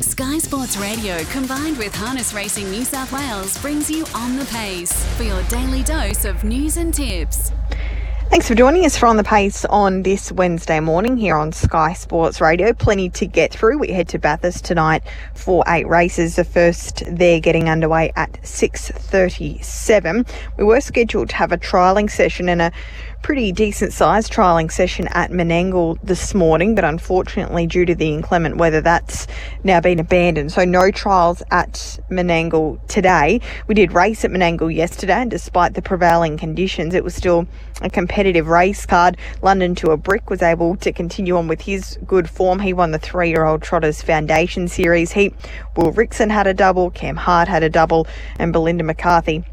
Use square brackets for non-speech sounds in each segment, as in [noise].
Sky Sports Radio combined with Harness Racing New South Wales brings you on the pace for your daily dose of news and tips. Thanks for joining us for On the Pace on this Wednesday morning here on Sky Sports Radio. Plenty to get through. We head to Bathurst tonight for eight races. The first there getting underway at 6.37. We were scheduled to have a trialling session and a pretty decent sized trialling session at Menangle this morning, but unfortunately, due to the inclement weather, that's now been abandoned. So, no trials at Menangle today. We did race at Menangle yesterday, and despite the prevailing conditions, it was still a competitive race card. London to a Brick was able to continue on with his good form. He won the three year old Trotters Foundation Series heat. Will Rickson had a double, Cam Hart had a double, and Belinda McCarthy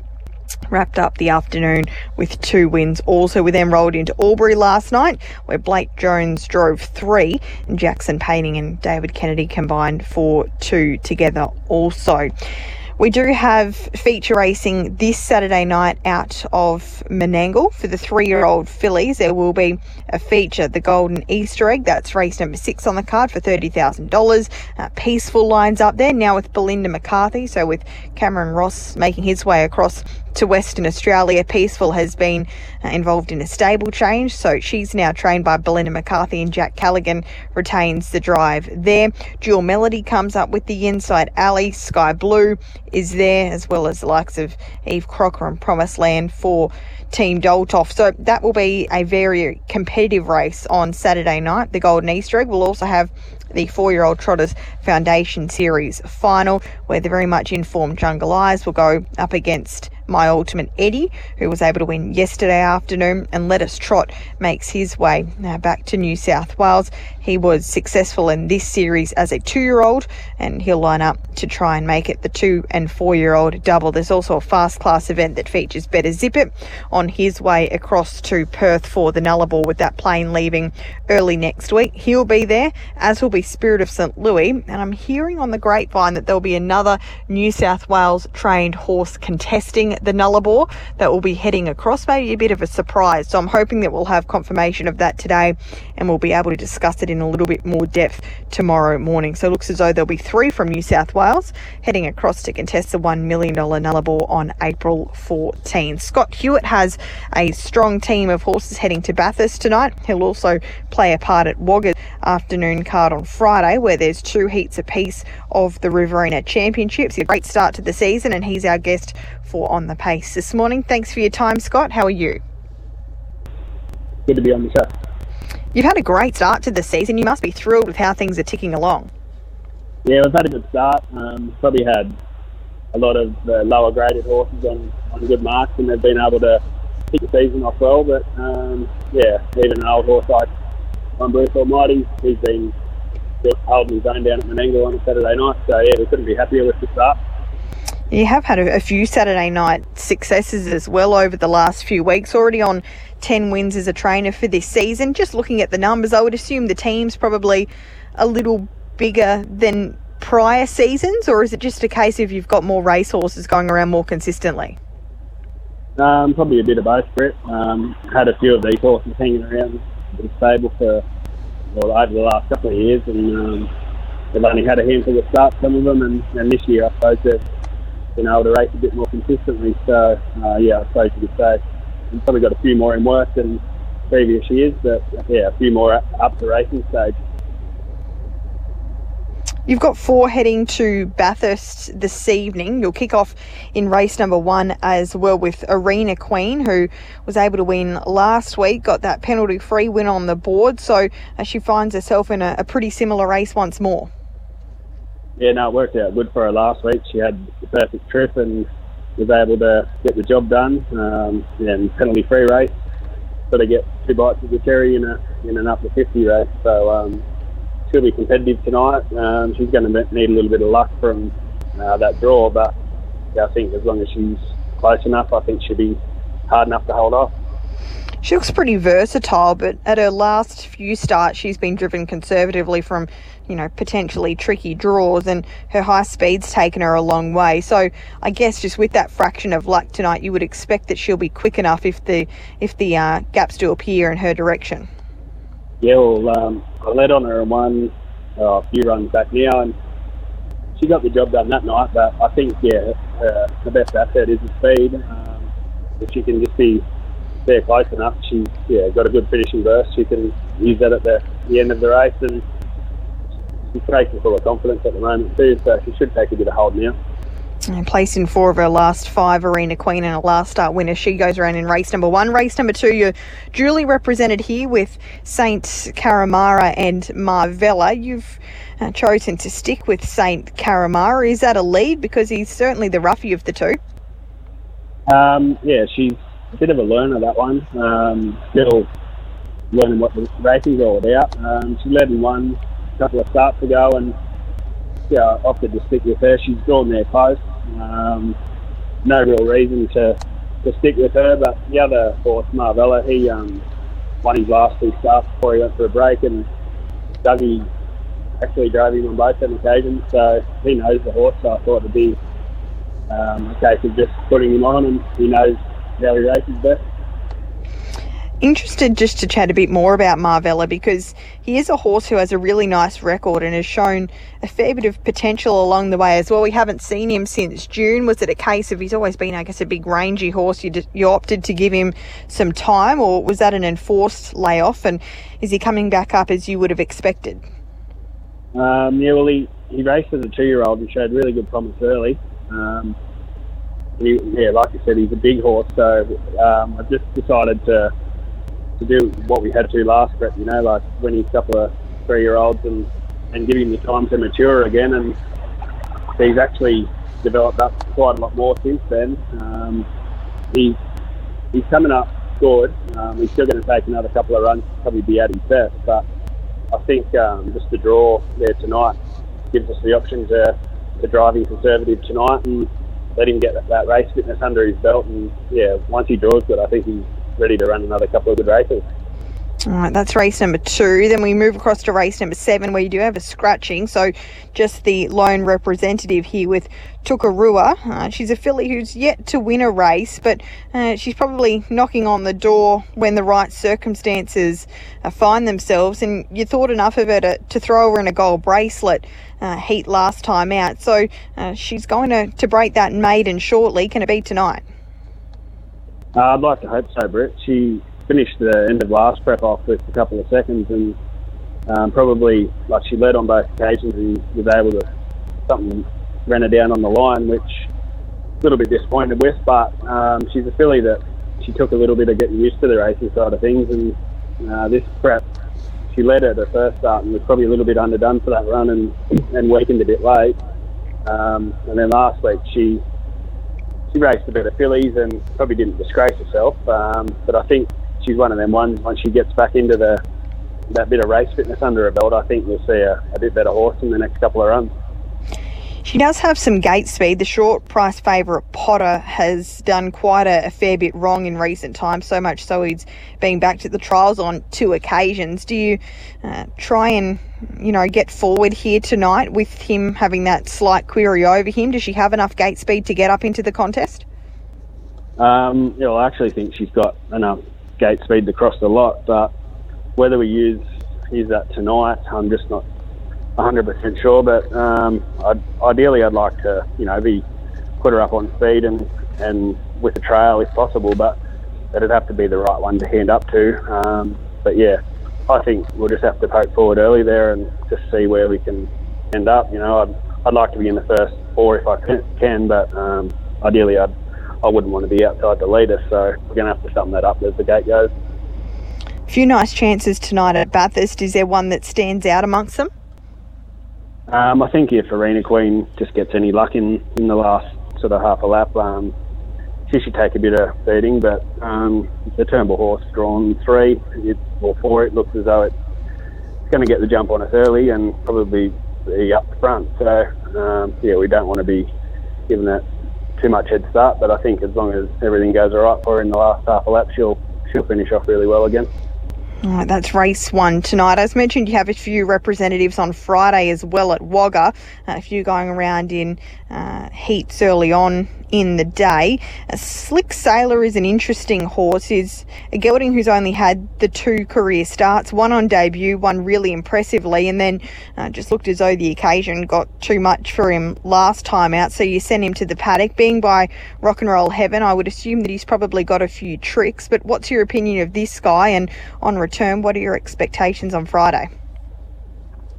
wrapped up the afternoon with two wins. Also, we then rolled into Albury last night, where Blake Jones drove three, and Jackson Painting and David Kennedy combined for two together. Also. We do have feature racing this Saturday night out of Menangle for the three year old fillies. There will be a feature, the Golden Easter Egg. That's race number six on the card for $30,000. Uh, Peaceful lines up there now with Belinda McCarthy. So with Cameron Ross making his way across to Western Australia. Peaceful has been uh, involved in a stable change, so she's now trained by Belinda McCarthy and Jack Callaghan retains the drive there. Dual Melody comes up with the inside alley. Sky Blue is there, as well as the likes of Eve Crocker and Promised Land for Team Doltoff. So that will be a very competitive race on Saturday night. The Golden Easter Egg will also have the four year old Trotters Foundation Series final, where the very much informed Jungle Eyes will go up against my ultimate Eddie, who was able to win yesterday afternoon, and Let Us Trot makes his way now back to New South Wales. He was successful in this series as a two year old, and he'll line up to try and make it the two and four year old double. There's also a fast class event that features Better Zip It on his way across to Perth for the Nullarbor with that plane leaving early next week. He'll be there, as will be Spirit of St. Louis, and I'm hearing on the grapevine that there'll be another New South Wales trained horse contesting the Nullarbor that will be heading across. Maybe a bit of a surprise. So I'm hoping that we'll have confirmation of that today and we'll be able to discuss it in a little bit more depth tomorrow morning. So it looks as though there'll be three from New South Wales heading across to contest the $1 million Nullarbor on April 14. Scott Hewitt has a strong team of horses heading to Bathurst tonight. He'll also play a part at Wagga's afternoon card on Friday, where there's two heats apiece of the Riverina Championships. A great start to the season, and he's our guest for On the Pace this morning. Thanks for your time, Scott. How are you? Good to be on the show. You've had a great start to the season. You must be thrilled with how things are ticking along. Yeah, we've had a good start. Um, probably had a lot of lower graded horses on, on good marks, and they've been able to kick the season off well. But um, yeah, even an old horse like on Bruce Almighty, he's been holding his own down at Menangle on a Saturday night. So yeah, we couldn't be happier with the start. You have had a, a, few Saturday night successes as well over the last few weeks, already on 10 wins as a trainer for this season. Just looking at the numbers, I would assume the team's probably a little bigger than prior seasons, or is it just a case of you've got more racehorses going around more consistently? Um, probably a bit of both, Britt. Um, had a few of these horses hanging around the stable for well, over the last couple of years, and um, they've only had a handful of starts, some of them, and, and this year I suppose they've been able to race a bit more consistently. So, uh, yeah, I suppose you could say we've probably got a few more in work than previous years, but yeah, a few more up the racing stage. You've got four heading to Bathurst this evening. You'll kick off in race number one as well with Arena Queen, who was able to win last week, got that penalty free win on the board. So she finds herself in a, a, pretty similar race once more. Yeah, no, it worked out good for her last week. She had the perfect trip and was able to get the job done. Um, and penalty free race, sort of get two bites of the cherry in a in an up to 50 race. So um, she'll be competitive tonight. Um, she's going to need a little bit of luck from uh, that draw, but yeah, I think as long as she's close enough, I think she'll be hard enough to hold off. She looks pretty versatile, but at her last few starts, she's been driven conservatively from, you know, potentially tricky draws, and her high speed's taken her a long way. So I guess just with that fraction of luck tonight, you would expect that she'll be quick enough if the if the uh, gaps do appear in her direction yeah, well, um, I led on her and won uh, a few runs back now, and she got the job done that night. But I think yeah, uh, the best asset is the speed. Um, if she can just be there close enough, she's yeah got a good finishing burst. She can use that at the, the end of the race, and she's racing full of confidence at the moment too. So she should take a bit of hold now. And placed in four of her last five, Arena Queen and a last start winner. She goes around in race number one. Race number two, you're duly represented here with Saint Caramara and Marvella. You've uh, chosen to stick with Saint Caramara. Is that a lead? Because he's certainly the roughie of the two. Um, yeah, she's bit of a learner, that one. Um, still learning what the racing's all about. Um, she led in one a couple of starts ago and yeah, opted to stick with her. She's drawn their post. Um, no real reason to, to stick with her, but the other horse, Marvella, he um, won his last two starts before he went for a break, and Dougie actually drove him on both them occasions, so he knows the horse. So I thought it'd be um, a case of just putting him on, and he knows races best interested just to chat a bit more about Marvella because he is a horse who has a really nice record and has shown a fair bit of potential along the way as well. We haven't seen him since June. Was it a case of he's always been, I guess, a big rangy horse? You, you opted to give him some time, or was that an enforced layoff? And is he coming back up as you would have expected? Um, yeah, well, he, he raced as a two-year-old and showed really good promise early. Um, he, yeah, like I said, he's a big horse, so um, I just decided to to do what we had to last prep, you know, like winning a couple of three year olds and, and giving him the time to mature again. And he's actually developed up quite a lot more since then. Um, he's, he's coming up good. Um, he's still going to take another couple of runs, probably be at his best. But I think um, just the draw there tonight gives us the option to, to drive him conservative tonight and let him get that, that race fitness under his belt. And yeah, once he draws good, I think he's ready to run another couple of good races. All right, that's race number two. Then we move across to race number seven, where you do have a scratching. So, just the lone representative here with Tukarua. Uh, she's a filly who's yet to win a race, but uh, she's probably knocking on the door when the right circumstances uh, find themselves. And you thought enough of her to, to throw her in a gold bracelet uh, heat last time out. So, uh, she's going to, to break that maiden shortly. Can it be tonight? Uh, I'd like to hope so, Britt. She finished the end of last prep off with a couple of seconds and um, probably, like, she led on both occasions and was able to, something ran her down on the line, which a little bit disappointed with, but um, she's a filly that she took a little bit of getting used to the racing side of things and uh, this prep she led at her first start and was probably a little bit underdone for that run and, and weakened a bit late. Um, and then last week she she raced a bit of fillies and probably didn't disgrace herself. Um, but I think she's one of them ones. Once she gets back into the that bit of race fitness under her belt, I think we'll see a, a bit better horse in the next couple of runs. She does have some gate speed. The short price favourite Potter has done quite a, a, fair bit wrong in recent times, so much so he's been backed at the trials on two occasions. Do you uh, try and, you know, get forward here tonight with him having that slight query over him? Does she have enough gate speed to get up into the contest? Um, yeah, well, I actually think she's got enough gate speed to cross the lot, but whether we use use that tonight, I'm just not 100% sure, but um, I'd, ideally I'd like to, you know, be put her up on speed and, and with a trail if possible, but it'd have to be the right one to hand up to. Um, but yeah, I think we'll just have to poke forward early there and just see where we can end up. You know, I'd, I'd like to be in the first four if I can, but um, ideally I'd, I wouldn't want to be outside the leader, so we're going to have to sum that up as the gate goes. A few nice chances tonight at Bathurst. Is there one that stands out amongst them? Um, I think if Arena Queen just gets any luck in, in the last sort of half a lap, um, she should take a bit of beating. But um, the Turnbull horse drawn three it, or four, it looks as though it's going to get the jump on us early and probably be up front. So um, yeah, we don't want to be giving that too much head start. But I think as long as everything goes all right for her in the last half a lap, she'll she'll finish off really well again. All right, that's race one tonight. As mentioned, you have a few representatives on Friday as well at Wagga, a few going around in uh, heats early on in the day. A Slick Sailor is an interesting horse. Is a gelding who's only had the two career starts, one on debut, one really impressively, and then uh, just looked as though the occasion got too much for him last time out. So you send him to the paddock. Being by rock and roll heaven, I would assume that he's probably got a few tricks. But what's your opinion of this guy? And on return, what are your expectations on Friday?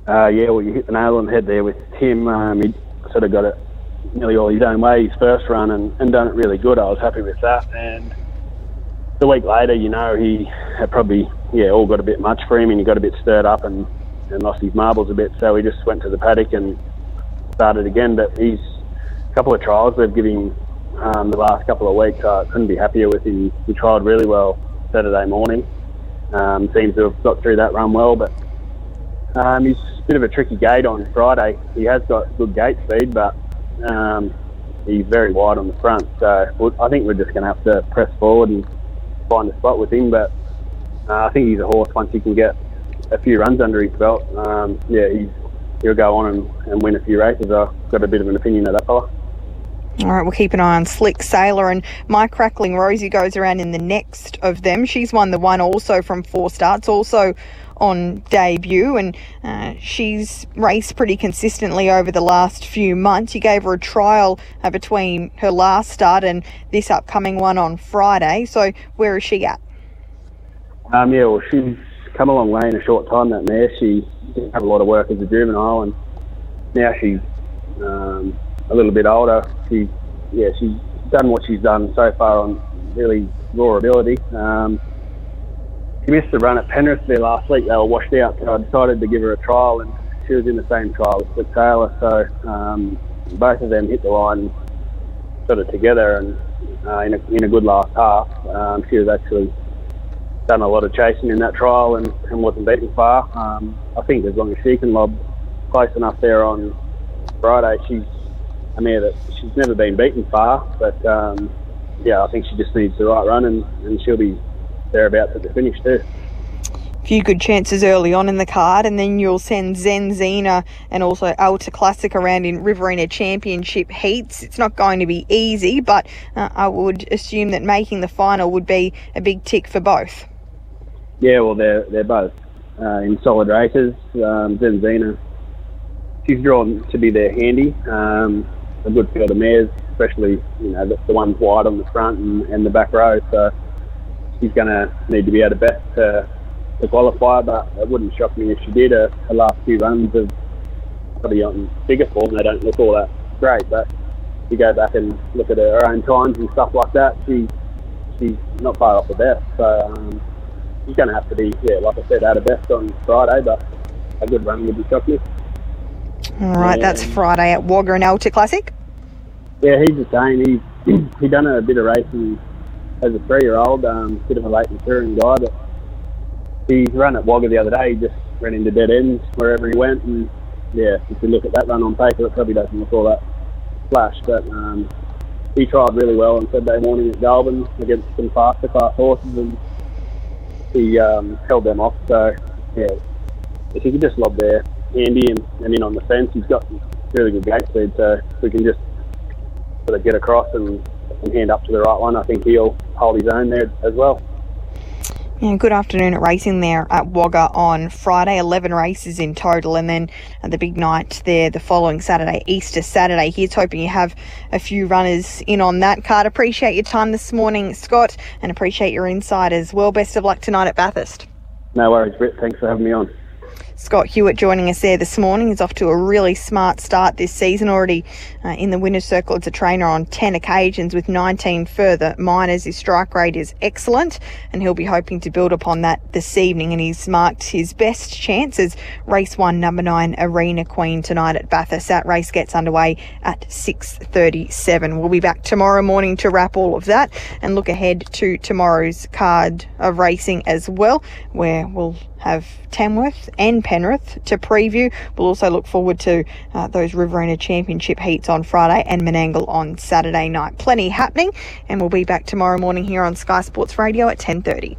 Uh, yeah, well, you hit the nail on the head there with him. Um, he sort of got it nearly all his own way his first run and, and done it really good. I was happy with that. And the week later, you know, he had probably, yeah, all got a bit much for him and he got a bit stirred up and, and lost his marbles a bit. So he just went to the paddock and started again. But he's a couple of trials they've given him um, the last couple of weeks. I couldn't be happier with him. He trialled really well Saturday morning. Um, seems to have got through that run well, but um, he's a bit of a tricky gate on Friday. He has got good gate speed, but um, he's very wide on the front, so I think we're just going to have to press forward and find a spot with him. But uh, I think he's a horse once he can get a few runs under his belt. Um, yeah, he'll go on and, and win a few races. I've got a bit of an opinion of that fella. All right, we'll keep an eye on Slick Sailor and my crackling Rosie goes around in the next of them. She's won the one also from four starts, also on debut, and uh, she's raced pretty consistently over the last few months. You gave her a trial uh, between her last start and this upcoming one on Friday. So where is she at? Um, yeah, well, she's come a long way in a short time. That mare, she didn't have a lot of work as a juvenile, and now she's um, a little bit older. She, yeah, she's done what she's done so far on really raw ability. Um, she missed the run at Penrith there last week. They were washed out, so I decided to give her a trial, and she was in the same trial as Slick Sailor. So um, both of them hit the line sort of together, and uh, in, a, in a good last half. Um, she was actually done a lot of chasing in that trial and, and wasn't beaten far. Um, I think as long as she can lob close enough there on Friday, she's a mare that she's never been beaten far, but um, yeah, I think she just needs the right run, and, and she'll be thereabouts at the finish too. Few good chances early on in the card, and then you'll send Zenzina and also Alta Classic around in Riverina Championship heats. It's not going to be easy, but uh, I would assume that making the final would be a big tick for both. Yeah, well, they're they're both uh, in solid races. Um, Zenzina, she's drawn to be there handy. Um, a good field of mares, especially you know the, the ones wide on the front and, and the back row. So she's going to need to be at her best to, to qualify, but it wouldn't shock me if she did. Her, her last few runs of probably on bigger form, they don't look all that great, but you go back and look at her own times and stuff like that, she she's not far off the best. So um, she's going to have to be, yeah, like I said, at her best on Friday, but a good run would be shock me. All right, that's Friday at Wagga and Alta Classic. Yeah, he's the same. He's [clears throat] he done a bit of racing as a three-year-old, um, bit of a late maturing guy, but he ran at Wagga the other day. He just ran into dead ends wherever he went, and yeah, if you look at that run on paper, it probably doesn't look all that flash, but um, he tried really well on Saturday morning at Goulburn against some faster class horses, and he um, held them off. So yeah, if he could just lob there, handy and, and in on the fence, he's got really good gate speed. So if we can just sort of get across and and hand up to the right one, I think he'll hold his own there as well. Yeah, good afternoon at racing there at Wagga on Friday. 11 races in total, and then the big night there the following Saturday, Easter Saturday. Here's hoping you have a few runners in on that card. Appreciate your time this morning, Scott, and appreciate your insight as well. Best of luck tonight at Bathurst. No worries, Britt. Thanks for having me on. Scott Hewitt joining us there this morning. He's off to a really smart start this season, already uh, in the winner's circle as a trainer on 10 occasions with 19 further minors. His strike rate is excellent, and he'll be hoping to build upon that this evening. And he's marked his best chances race one, number nine, Arena Queen tonight at Bathurst. That race gets underway at 6.37. We'll be back tomorrow morning to wrap all of that and look ahead to tomorrow's card of racing as well, where we'll have Tamworth and Penrith to preview. We'll also look forward to uh, those Riverina Championship heats on Friday and Menangle on Saturday night. Plenty happening, and we'll be back tomorrow morning here on Sky Sports Radio at 10:30.